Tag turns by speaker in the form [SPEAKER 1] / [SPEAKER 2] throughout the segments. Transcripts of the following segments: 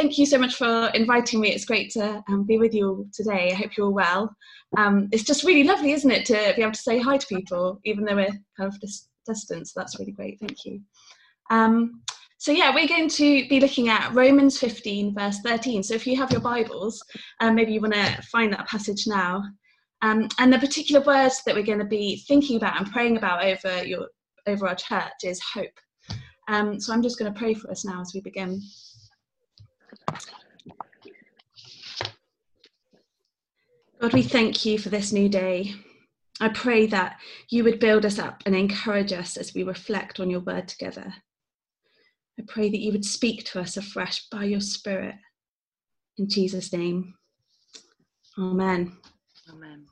[SPEAKER 1] thank you so much for inviting me. It's great to um, be with you all today. I hope you're all well. Um, it's just really lovely, isn't it, to be able to say hi to people, even though we're kind of dis- distance. That's really great. Thank you. Um, so yeah, we're going to be looking at Romans 15, verse 13. So if you have your Bibles, um, maybe you want to find that passage now. Um, and the particular words that we're going to be thinking about and praying about over your over our church is hope. Um, so I'm just going to pray for us now as we begin. God, we thank you for this new day. I pray that you would build us up and encourage us as we reflect on your word together. I pray that you would speak to us afresh by your Spirit. In Jesus' name. Amen. Amen.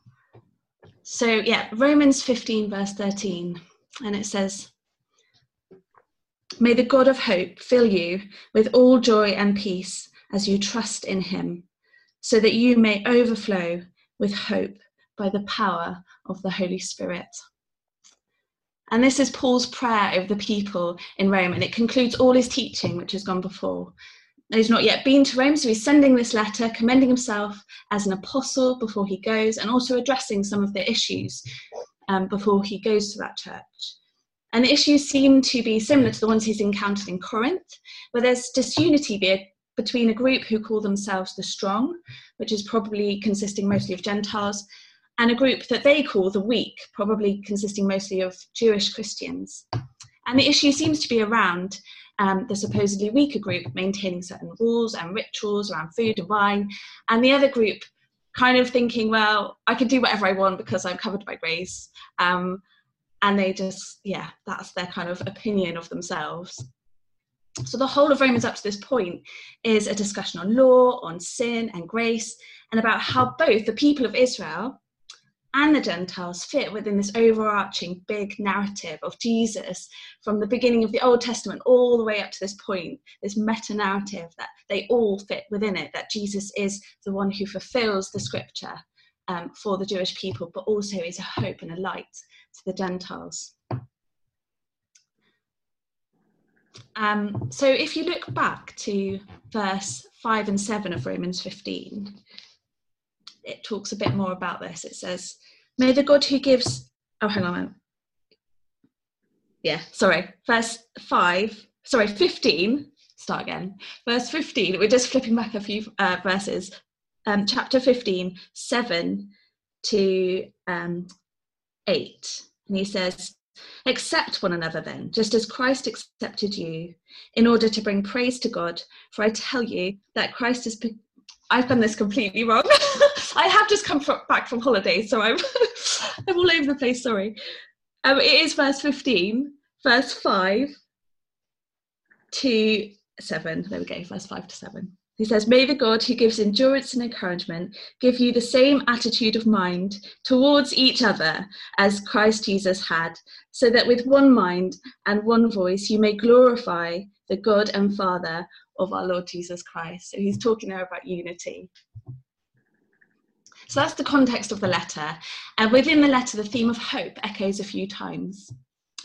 [SPEAKER 1] So, yeah, Romans 15, verse 13, and it says, May the God of hope fill you with all joy and peace as you trust in him, so that you may overflow with hope by the power of the Holy Spirit. And this is Paul's prayer over the people in Rome, and it concludes all his teaching, which has gone before. He's not yet been to Rome, so he's sending this letter, commending himself as an apostle before he goes, and also addressing some of the issues um, before he goes to that church. And the issues seem to be similar to the ones he's encountered in Corinth, where there's disunity between a group who call themselves the strong, which is probably consisting mostly of Gentiles, and a group that they call the weak, probably consisting mostly of Jewish Christians. And the issue seems to be around um, the supposedly weaker group maintaining certain rules and rituals around food and wine, and the other group kind of thinking, well, I can do whatever I want because I'm covered by grace. Um, and they just, yeah, that's their kind of opinion of themselves. So the whole of Romans up to this point is a discussion on law, on sin and grace, and about how both the people of Israel and the Gentiles fit within this overarching big narrative of Jesus from the beginning of the Old Testament all the way up to this point, this meta narrative that they all fit within it, that Jesus is the one who fulfills the scripture um, for the Jewish people, but also is a hope and a light to the Gentiles. Um, so if you look back to verse 5 and 7 of Romans 15, it talks a bit more about this. It says, May the God who gives, oh, hang on a minute. Yeah, sorry, verse 5, sorry, 15, start again. Verse 15, we're just flipping back a few uh, verses. Um, chapter 15, 7 to um, 8. And he says, Accept one another then, just as Christ accepted you, in order to bring praise to God. For I tell you that Christ. Be- I've done this completely wrong. I have just come from, back from holiday, so I'm I'm all over the place. Sorry. Um, it is verse fifteen, verse five to seven. There we go. Verse five to seven. He says, May the God who gives endurance and encouragement give you the same attitude of mind towards each other as Christ Jesus had, so that with one mind and one voice you may glorify the God and Father of our Lord Jesus Christ. So he's talking there about unity. So that's the context of the letter. And within the letter, the theme of hope echoes a few times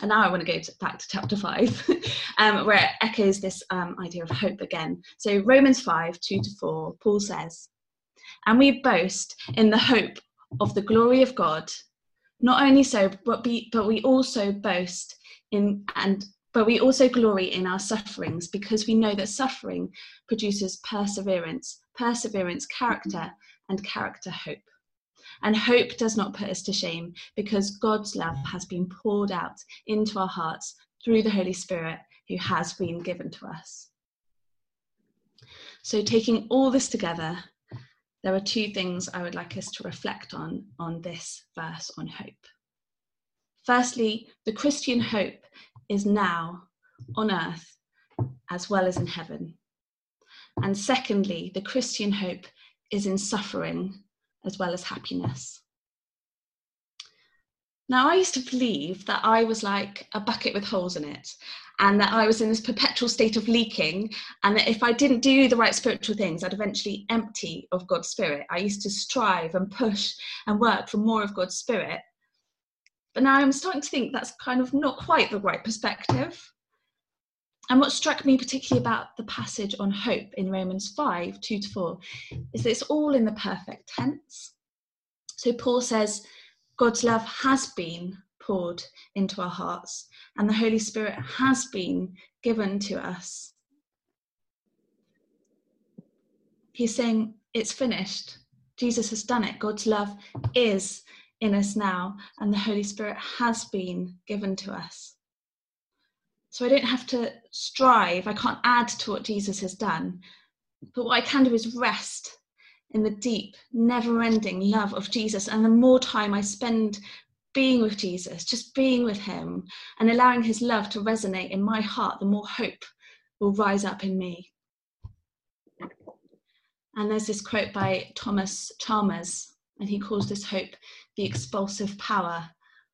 [SPEAKER 1] and now I want to go to, back to chapter 5, um, where it echoes this um, idea of hope again. So, Romans 5 2 to 4, Paul says, And we boast in the hope of the glory of God. Not only so, but, be, but we also boast in and but we also glory in our sufferings because we know that suffering produces perseverance, perseverance, character, and character, hope. And hope does not put us to shame because God's love has been poured out into our hearts through the Holy Spirit who has been given to us. So, taking all this together, there are two things I would like us to reflect on on this verse on hope. Firstly, the Christian hope is now on earth as well as in heaven. And secondly, the Christian hope is in suffering as well as happiness. Now, I used to believe that I was like a bucket with holes in it, and that I was in this perpetual state of leaking, and that if I didn't do the right spiritual things, I'd eventually empty of God's Spirit. I used to strive and push and work for more of God's Spirit. But now I'm starting to think that's kind of not quite the right perspective. And what struck me particularly about the passage on hope in Romans 5 2 to 4 is that it's all in the perfect tense. So Paul says, God's love has been poured into our hearts, and the Holy Spirit has been given to us. He's saying, It's finished. Jesus has done it. God's love is in us now, and the Holy Spirit has been given to us. So I don't have to strive, I can't add to what Jesus has done. But what I can do is rest in the deep, never ending love of Jesus. And the more time I spend being with Jesus, just being with Him, and allowing His love to resonate in my heart, the more hope will rise up in me. And there's this quote by Thomas Chalmers, and he calls this hope the expulsive power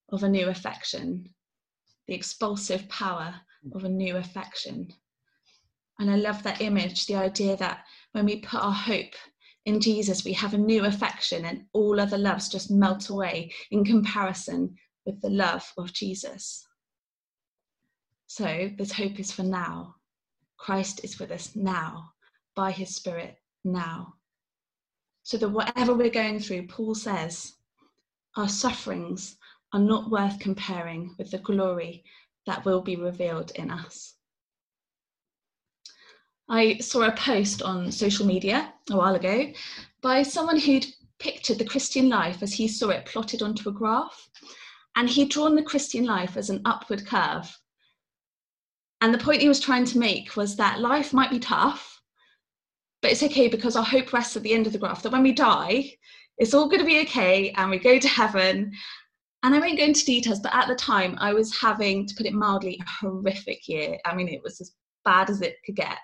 [SPEAKER 1] of a new affection. The expulsive power of a new affection. And I love that image, the idea that when we put our hope in Jesus, we have a new affection and all other loves just melt away in comparison with the love of Jesus. So, this hope is for now. Christ is with us now by his Spirit now. So that whatever we're going through, Paul says, our sufferings are not worth comparing with the glory that will be revealed in us. I saw a post on social media a while ago by someone who'd pictured the Christian life as he saw it plotted onto a graph. And he'd drawn the Christian life as an upward curve. And the point he was trying to make was that life might be tough, but it's okay because our hope rests at the end of the graph that when we die, it's all going to be okay and we go to heaven and I won't go into details, but at the time I was having, to put it mildly, a horrific year. I mean, it was as bad as it could get.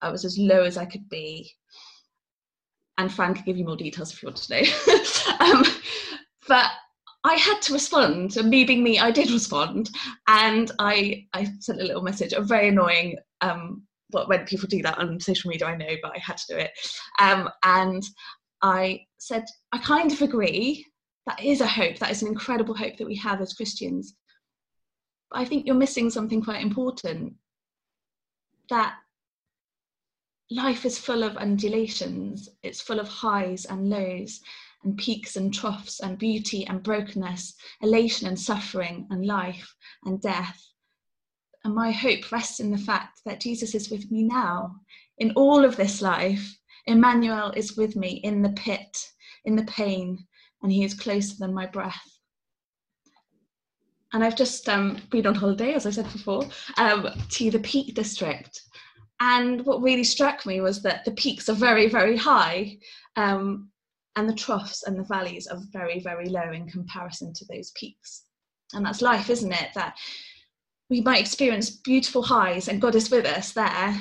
[SPEAKER 1] I was as low as I could be. And Fran could give you more details if you want to know. um, but I had to respond, and me being me, I did respond, and I I sent a little message, a very annoying. Um, what when people do that on social media, I know, but I had to do it. Um, and I said, I kind of agree that is a hope. That is an incredible hope that we have as Christians. But I think you're missing something quite important that life is full of undulations, it's full of highs and lows, and peaks and troughs, and beauty and brokenness, elation and suffering, and life and death. And my hope rests in the fact that Jesus is with me now in all of this life. Emmanuel is with me in the pit, in the pain, and he is closer than my breath. And I've just um, been on holiday, as I said before, um, to the Peak District. And what really struck me was that the peaks are very, very high, um, and the troughs and the valleys are very, very low in comparison to those peaks. And that's life, isn't it? That we might experience beautiful highs and God is with us there,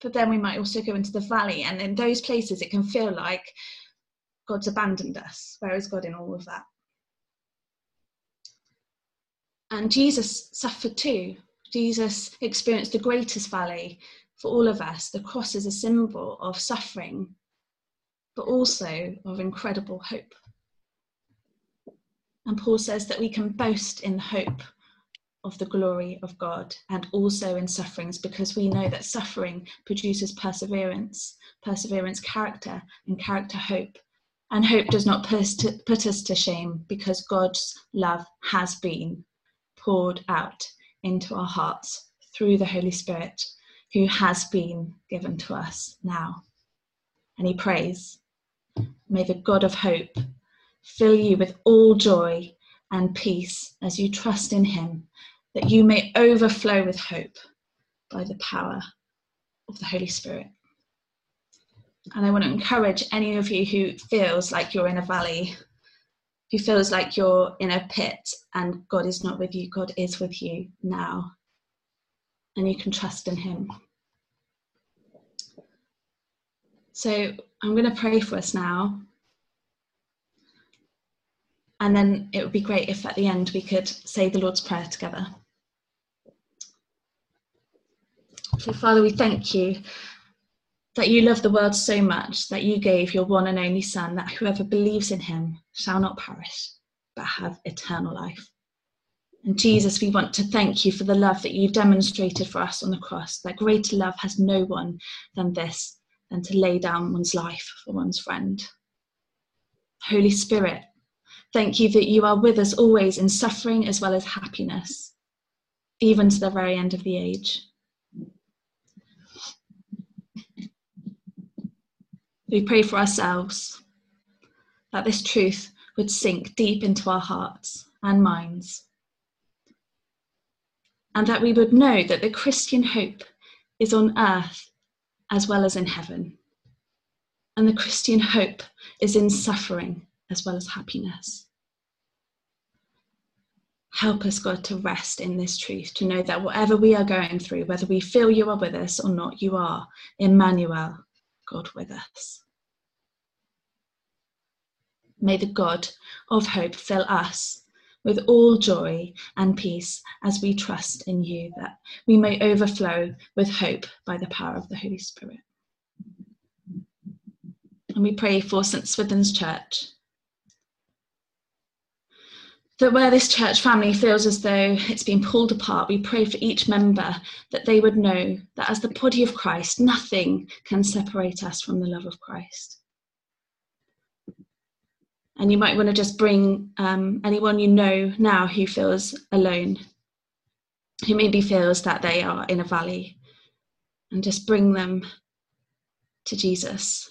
[SPEAKER 1] but then we might also go into the valley. And in those places, it can feel like God's abandoned us. Where is God in all of that? And Jesus suffered too. Jesus experienced the greatest valley for all of us. The cross is a symbol of suffering, but also of incredible hope. And Paul says that we can boast in the hope of the glory of God and also in sufferings because we know that suffering produces perseverance, perseverance, character, and character, hope. And hope does not put us to shame because God's love has been poured out into our hearts through the Holy Spirit who has been given to us now. And he prays, May the God of hope fill you with all joy and peace as you trust in him, that you may overflow with hope by the power of the Holy Spirit. And I want to encourage any of you who feels like you're in a valley, who feels like you're in a pit and God is not with you, God is with you now. And you can trust in Him. So I'm going to pray for us now. And then it would be great if at the end we could say the Lord's Prayer together. So, Father, we thank you that you love the world so much that you gave your one and only Son, that whoever believes in him shall not perish, but have eternal life. And Jesus, we want to thank you for the love that you demonstrated for us on the cross. That greater love has no one than this, than to lay down one's life for one's friend. Holy Spirit, thank you that you are with us always in suffering as well as happiness, even to the very end of the age. We pray for ourselves that this truth would sink deep into our hearts and minds, and that we would know that the Christian hope is on earth as well as in heaven. And the Christian hope is in suffering as well as happiness. Help us, God, to rest in this truth, to know that whatever we are going through, whether we feel you are with us or not, you are Emmanuel, God with us. May the God of hope fill us with all joy and peace as we trust in you, that we may overflow with hope by the power of the Holy Spirit. And we pray for St. Swithin's Church. That where this church family feels as though it's been pulled apart, we pray for each member that they would know that as the body of Christ, nothing can separate us from the love of Christ. And you might want to just bring um, anyone you know now who feels alone, who maybe feels that they are in a valley, and just bring them to Jesus.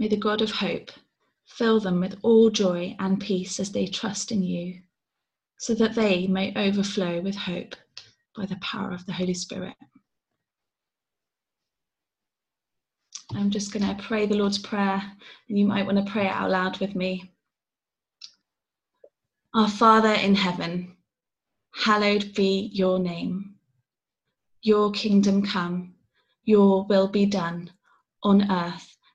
[SPEAKER 1] May the God of hope fill them with all joy and peace as they trust in you, so that they may overflow with hope by the power of the Holy Spirit. I'm just going to pray the Lord's Prayer, and you might want to pray it out loud with me. Our Father in heaven, hallowed be your name. Your kingdom come, your will be done on earth